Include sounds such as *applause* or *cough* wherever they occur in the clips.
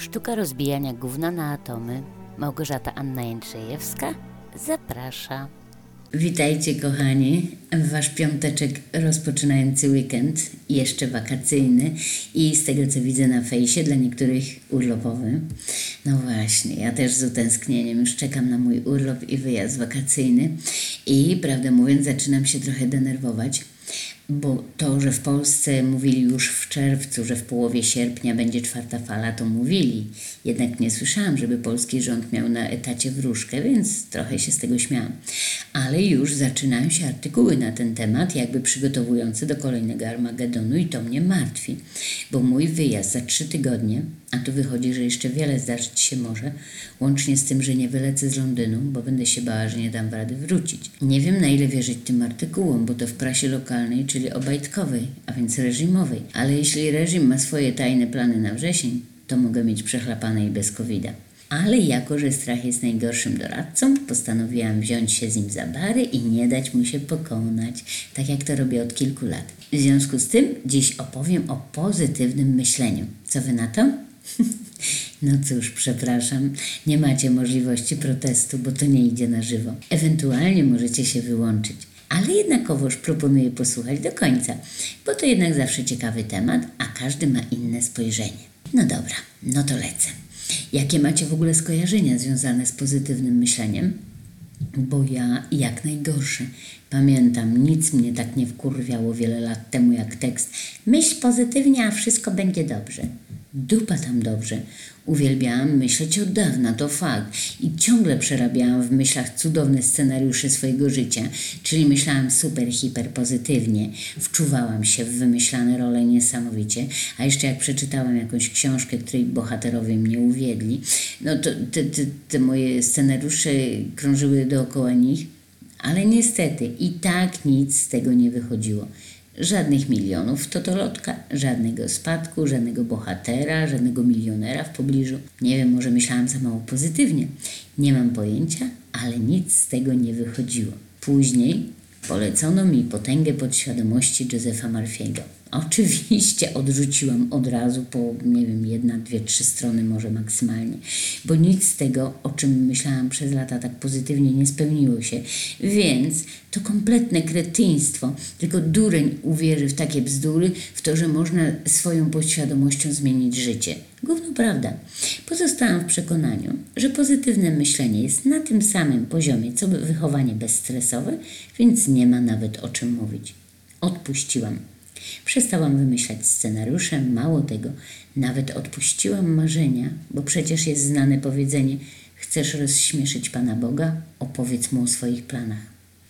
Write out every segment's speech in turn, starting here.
Sztuka rozbijania gówna na atomy. Małgorzata Anna Jędrzejewska zaprasza. Witajcie kochani, wasz piąteczek rozpoczynający weekend, jeszcze wakacyjny i z tego co widzę na fejsie dla niektórych urlopowy. No właśnie, ja też z utęsknieniem już czekam na mój urlop i wyjazd wakacyjny i prawdę mówiąc zaczynam się trochę denerwować, bo to, że w Polsce mówili już w czerwcu, że w połowie sierpnia będzie czwarta fala, to mówili. Jednak nie słyszałam, żeby polski rząd miał na etacie wróżkę, więc trochę się z tego śmiałam. Ale już zaczynają się artykuły na ten temat, jakby przygotowujące do kolejnego Armagedonu i to mnie martwi, bo mój wyjazd za trzy tygodnie, a tu wychodzi, że jeszcze wiele zdarzyć się może, łącznie z tym, że nie wylecę z Londynu, bo będę się bała, że nie dam rady wrócić. Nie wiem na ile wierzyć tym artykułom, bo to w prasie lokalnej, czyli obajtkowej, a więc reżimowej. Ale jeśli reżim ma swoje tajne plany na wrzesień, to mogę mieć przechlapane i bez covid Ale jako, że strach jest najgorszym doradcą, postanowiłam wziąć się z nim za bary i nie dać mu się pokonać, tak jak to robię od kilku lat. W związku z tym dziś opowiem o pozytywnym myśleniu. Co wy na to? *laughs* No cóż, przepraszam, nie macie możliwości protestu, bo to nie idzie na żywo. Ewentualnie możecie się wyłączyć. Ale jednakowoż proponuję posłuchać do końca, bo to jednak zawsze ciekawy temat, a każdy ma inne spojrzenie. No dobra, no to lecę. Jakie macie w ogóle skojarzenia związane z pozytywnym myśleniem? Bo ja jak najgorsze. Pamiętam, nic mnie tak nie wkurwiało wiele lat temu jak tekst Myśl pozytywnie, a wszystko będzie dobrze. Dupa tam dobrze. Uwielbiałam myśleć od dawna, to fakt. I ciągle przerabiałam w myślach cudowne scenariusze swojego życia, czyli myślałam super, hiper pozytywnie. Wczuwałam się w wymyślane role niesamowicie, a jeszcze jak przeczytałam jakąś książkę, której bohaterowie mnie uwiedli, no to te, te, te moje scenariusze krążyły dookoła nich, ale niestety i tak nic z tego nie wychodziło. Żadnych milionów w totolotka, żadnego spadku, żadnego bohatera, żadnego milionera w pobliżu. Nie wiem, może myślałam za mało pozytywnie. Nie mam pojęcia, ale nic z tego nie wychodziło. Później polecono mi potęgę podświadomości Józefa Marfiego. Oczywiście odrzuciłam od razu po, nie wiem, jedna, dwie, trzy strony może maksymalnie, bo nic z tego, o czym myślałam przez lata tak pozytywnie, nie spełniło się. Więc to kompletne kretyństwo. Tylko dureń uwierzy w takie bzdury, w to, że można swoją podświadomością zmienić życie. Gówno prawda. Pozostałam w przekonaniu, że pozytywne myślenie jest na tym samym poziomie, co wychowanie bezstresowe, więc nie ma nawet o czym mówić. Odpuściłam. Przestałam wymyślać scenariusze, mało tego, nawet odpuściłam marzenia, bo przecież jest znane powiedzenie: Chcesz rozśmieszyć Pana Boga? Opowiedz mu o swoich planach.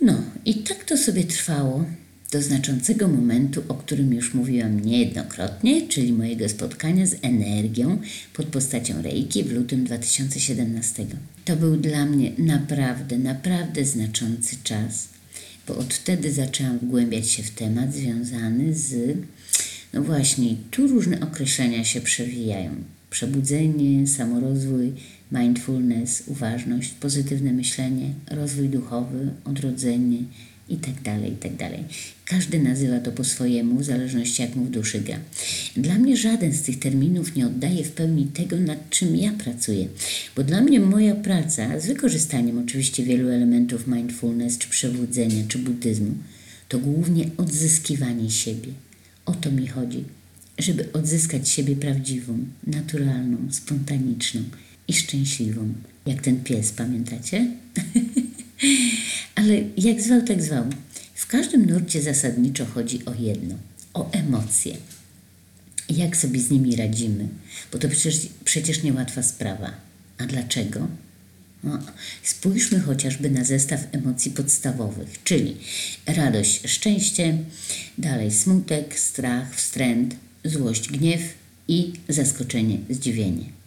No, i tak to sobie trwało do znaczącego momentu, o którym już mówiłam niejednokrotnie, czyli mojego spotkania z energią pod postacią Reiki w lutym 2017. To był dla mnie naprawdę, naprawdę znaczący czas bo od wtedy zaczęłam wgłębiać się w temat związany z, no właśnie, tu różne określenia się przewijają. Przebudzenie, samorozwój, mindfulness, uważność, pozytywne myślenie, rozwój duchowy, odrodzenie i tak dalej, i tak dalej. Każdy nazywa to po swojemu, w zależności jak mu w duszy gra. Dla mnie żaden z tych terminów nie oddaje w pełni tego, nad czym ja pracuję, bo dla mnie moja praca, z wykorzystaniem oczywiście wielu elementów mindfulness, czy przebudzenia, czy buddyzmu, to głównie odzyskiwanie siebie. O to mi chodzi, żeby odzyskać siebie prawdziwą, naturalną, spontaniczną i szczęśliwą. Jak ten pies, pamiętacie? *laughs* Ale jak zwał, tak zwał. W każdym nurcie zasadniczo chodzi o jedno o emocje. Jak sobie z nimi radzimy? Bo to przecież, przecież niełatwa sprawa. A dlaczego? No, spójrzmy chociażby na zestaw emocji podstawowych, czyli radość, szczęście, dalej smutek, strach, wstręt, złość, gniew i zaskoczenie, zdziwienie.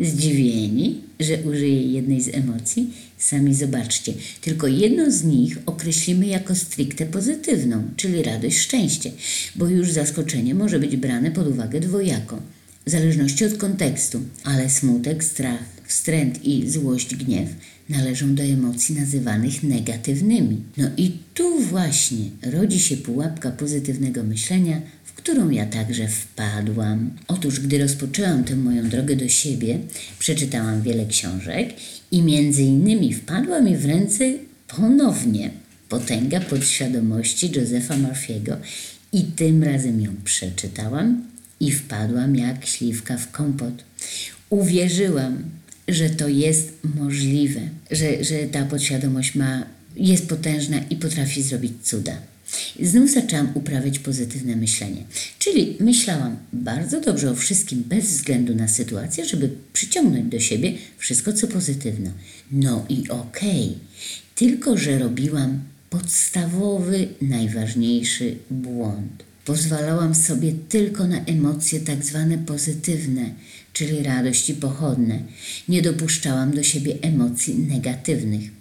Zdziwieni, że użyję jednej z emocji? Sami zobaczcie. Tylko jedną z nich określimy jako stricte pozytywną, czyli radość, szczęście, bo już zaskoczenie może być brane pod uwagę dwojako, w zależności od kontekstu, ale smutek, strach, wstręt i złość, gniew należą do emocji nazywanych negatywnymi. No i tu właśnie rodzi się pułapka pozytywnego myślenia, którą ja także wpadłam. Otóż, gdy rozpoczęłam tę moją drogę do siebie, przeczytałam wiele książek i między innymi wpadła mi w ręce ponownie Potęga podświadomości Josepha Murphy'ego i tym razem ją przeczytałam i wpadłam jak śliwka w kompot. Uwierzyłam, że to jest możliwe, że, że ta podświadomość ma, jest potężna i potrafi zrobić cuda. Znów zaczęłam uprawiać pozytywne myślenie. Czyli myślałam bardzo dobrze o wszystkim, bez względu na sytuację, żeby przyciągnąć do siebie wszystko, co pozytywne. No i okej, okay. tylko że robiłam podstawowy, najważniejszy błąd. Pozwalałam sobie tylko na emocje tak zwane pozytywne, czyli radość i pochodne. Nie dopuszczałam do siebie emocji negatywnych.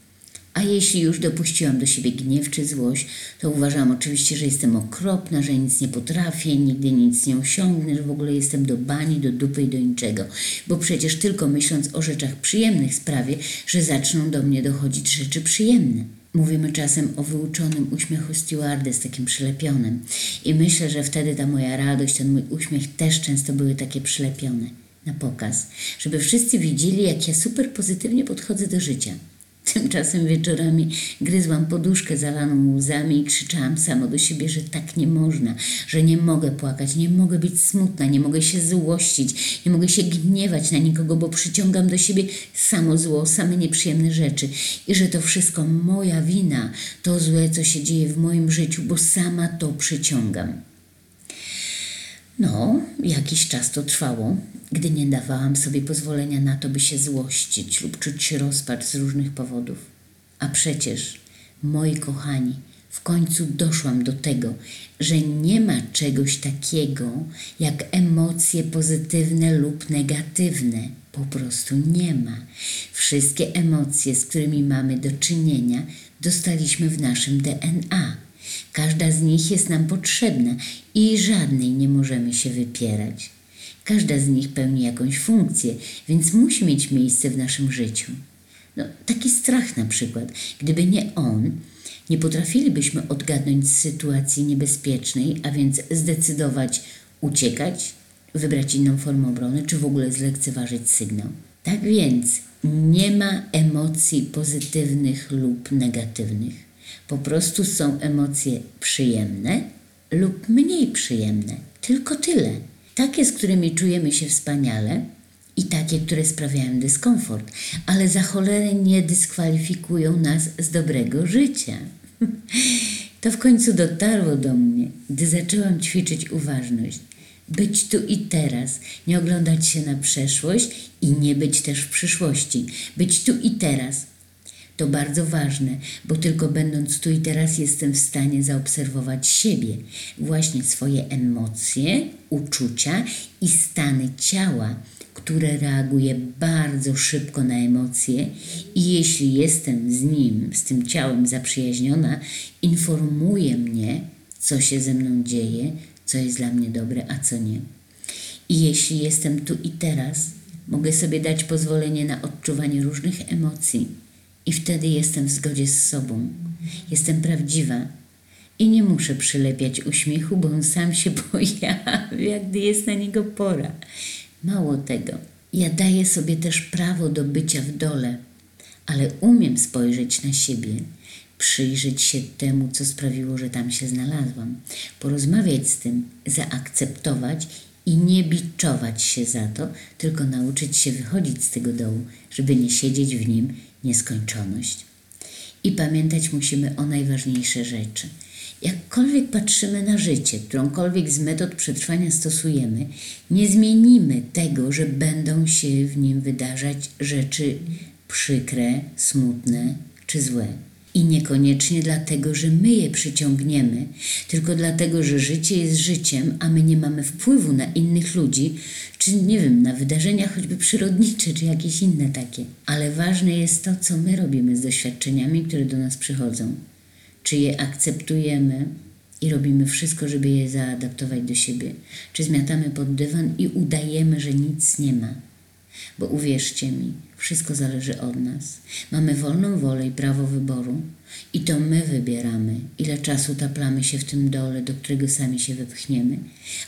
A jeśli już dopuściłam do siebie gniew czy złość, to uważam oczywiście, że jestem okropna, że nic nie potrafię, nigdy nic nie osiągnę, że w ogóle jestem do bani, do dupy i do niczego. Bo przecież tylko myśląc o rzeczach przyjemnych sprawię, że zaczną do mnie dochodzić rzeczy przyjemne. Mówimy czasem o wyuczonym uśmiechu z takim przylepionym. I myślę, że wtedy ta moja radość, ten mój uśmiech też często były takie przylepione na pokaz, żeby wszyscy widzieli, jak ja super pozytywnie podchodzę do życia. Tymczasem wieczorami gryzłam poduszkę zalaną łzami i krzyczałam samo do siebie, że tak nie można, że nie mogę płakać, nie mogę być smutna, nie mogę się złościć, nie mogę się gniewać na nikogo, bo przyciągam do siebie samo zło, same nieprzyjemne rzeczy i że to wszystko moja wina, to złe, co się dzieje w moim życiu, bo sama to przyciągam. No, jakiś czas to trwało, gdy nie dawałam sobie pozwolenia na to, by się złościć lub czuć rozpacz z różnych powodów. A przecież, moi kochani, w końcu doszłam do tego, że nie ma czegoś takiego jak emocje pozytywne lub negatywne. Po prostu nie ma. Wszystkie emocje, z którymi mamy do czynienia, dostaliśmy w naszym DNA. Każda z nich jest nam potrzebna i żadnej nie możemy się wypierać. Każda z nich pełni jakąś funkcję, więc musi mieć miejsce w naszym życiu. No, taki strach na przykład. Gdyby nie on, nie potrafilibyśmy odgadnąć sytuacji niebezpiecznej, a więc zdecydować uciekać, wybrać inną formę obrony, czy w ogóle zlekceważyć sygnał. Tak więc nie ma emocji pozytywnych lub negatywnych. Po prostu są emocje przyjemne lub mniej przyjemne. Tylko tyle takie, z którymi czujemy się wspaniale i takie, które sprawiają dyskomfort, ale za cholerę nie dyskwalifikują nas z dobrego życia. *laughs* To w końcu dotarło do mnie, gdy zaczęłam ćwiczyć uważność. Być tu i teraz, nie oglądać się na przeszłość i nie być też w przyszłości. Być tu i teraz, to bardzo ważne, bo tylko będąc tu i teraz jestem w stanie zaobserwować siebie, właśnie swoje emocje, uczucia i stany ciała, które reaguje bardzo szybko na emocje i jeśli jestem z nim, z tym ciałem zaprzyjaźniona, informuje mnie, co się ze mną dzieje, co jest dla mnie dobre, a co nie. I jeśli jestem tu i teraz, mogę sobie dać pozwolenie na odczuwanie różnych emocji i wtedy jestem w zgodzie z sobą. Jestem prawdziwa i nie muszę przylepiać uśmiechu, bo on sam się *laughs* pojawia, gdy jest na niego pora. Mało tego, ja daję sobie też prawo do bycia w dole, ale umiem spojrzeć na siebie, przyjrzeć się temu, co sprawiło, że tam się znalazłam, porozmawiać z tym, zaakceptować i nie biczować się za to, tylko nauczyć się wychodzić z tego dołu, żeby nie siedzieć w nim nieskończoność. I pamiętać musimy o najważniejsze rzeczy. Jakkolwiek patrzymy na życie, którąkolwiek z metod przetrwania stosujemy, nie zmienimy tego, że będą się w nim wydarzać rzeczy przykre, smutne czy złe. I niekoniecznie dlatego, że my je przyciągniemy, tylko dlatego, że życie jest życiem, a my nie mamy wpływu na innych ludzi, czy nie wiem, na wydarzenia choćby przyrodnicze, czy jakieś inne takie. Ale ważne jest to, co my robimy z doświadczeniami, które do nas przychodzą. Czy je akceptujemy i robimy wszystko, żeby je zaadaptować do siebie, czy zmiatamy pod dywan i udajemy, że nic nie ma. Bo uwierzcie mi, wszystko zależy od nas. Mamy wolną wolę i prawo wyboru i to my wybieramy, ile czasu taplamy się w tym dole, do którego sami się wypchniemy,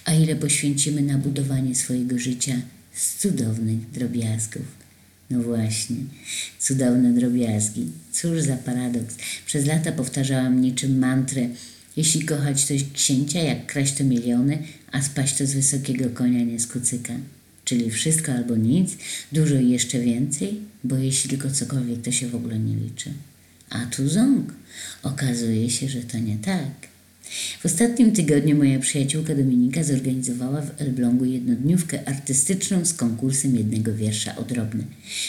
a ile poświęcimy na budowanie swojego życia z cudownych drobiazgów. No właśnie, cudowne drobiazgi. Cóż za paradoks. Przez lata powtarzałam niczym mantrę. Jeśli kochać to księcia, jak kraść to miliony, a spaść to z wysokiego konia, nie z kucyka. Czyli wszystko albo nic, dużo i jeszcze więcej, bo jeśli tylko cokolwiek, to się w ogóle nie liczy. A tu ząg. Okazuje się, że to nie tak. W ostatnim tygodniu moja przyjaciółka Dominika zorganizowała w Elblągu jednodniówkę artystyczną z konkursem jednego wiersza odrobny.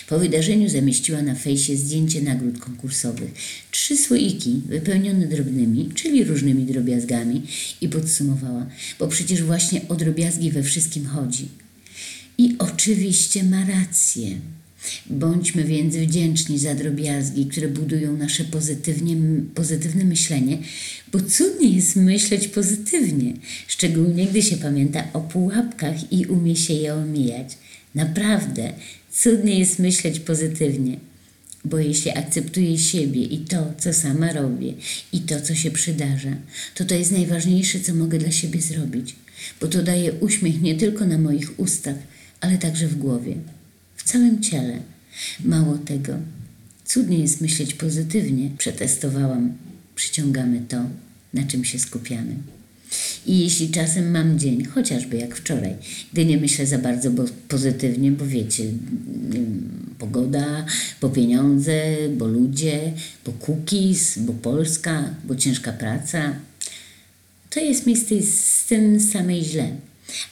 Po wydarzeniu zamieściła na fejsie zdjęcie nagród konkursowych. Trzy słoiki wypełnione drobnymi, czyli różnymi drobiazgami i podsumowała, bo przecież właśnie o drobiazgi we wszystkim chodzi. I oczywiście ma rację. Bądźmy więc wdzięczni za drobiazgi, które budują nasze pozytywnie, pozytywne myślenie, bo cudnie jest myśleć pozytywnie, szczególnie gdy się pamięta o pułapkach i umie się je omijać. Naprawdę, cudnie jest myśleć pozytywnie, bo jeśli akceptuję siebie i to, co sama robię, i to, co się przydarza, to to jest najważniejsze, co mogę dla siebie zrobić, bo to daje uśmiech nie tylko na moich ustach, ale także w głowie w całym ciele. Mało tego, cudnie jest myśleć pozytywnie. Przetestowałam, przyciągamy to, na czym się skupiamy. I jeśli czasem mam dzień, chociażby jak wczoraj, gdy nie myślę za bardzo bo pozytywnie, bo wiecie, pogoda, bo pieniądze, bo ludzie, bo cookies, bo Polska, bo ciężka praca, to jest mi z, z tym samej źle.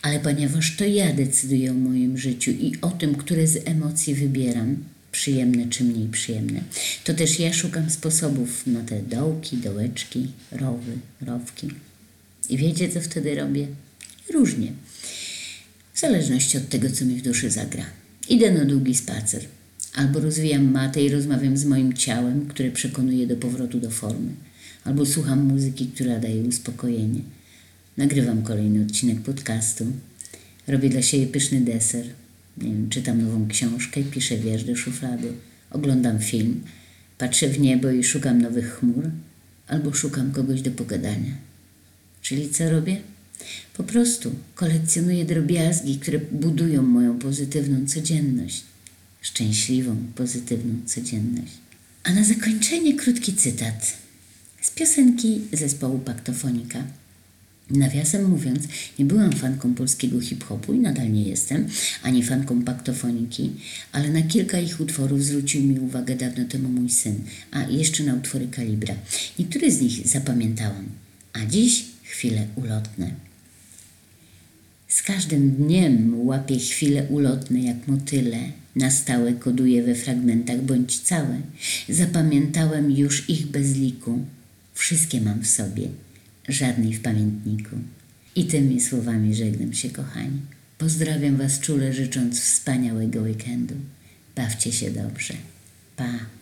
Ale ponieważ to ja decyduję o moim życiu i o tym, które z emocji wybieram, przyjemne czy mniej przyjemne, to też ja szukam sposobów na te dołki, dołeczki, rowy, rowki. I wiecie, co wtedy robię? Różnie. W zależności od tego, co mi w duszy zagra. Idę na długi spacer. Albo rozwijam matę i rozmawiam z moim ciałem, które przekonuje do powrotu do formy. Albo słucham muzyki, która daje uspokojenie Nagrywam kolejny odcinek podcastu. Robię dla siebie pyszny deser. Wiem, czytam nową książkę, piszę wiersz do szuflady. Oglądam film, patrzę w niebo i szukam nowych chmur, albo szukam kogoś do pogadania. Czyli co robię? Po prostu kolekcjonuję drobiazgi, które budują moją pozytywną codzienność. Szczęśliwą, pozytywną codzienność. A na zakończenie krótki cytat z piosenki zespołu Paktofonika. Nawiasem mówiąc, nie byłam fanką polskiego hip-hopu i nadal nie jestem, ani fanką paktofoniki, ale na kilka ich utworów zwrócił mi uwagę dawno temu mój syn, a jeszcze na utwory Kalibra. Niektóre z nich zapamiętałam, a dziś chwile ulotne. Z każdym dniem łapię chwile ulotne jak motyle, na stałe koduję we fragmentach bądź całe. Zapamiętałem już ich bez liku, wszystkie mam w sobie żadnej w pamiętniku. I tymi słowami żegnam się, kochani. Pozdrawiam Was czule, życząc wspaniałego weekendu. Bawcie się dobrze. Pa!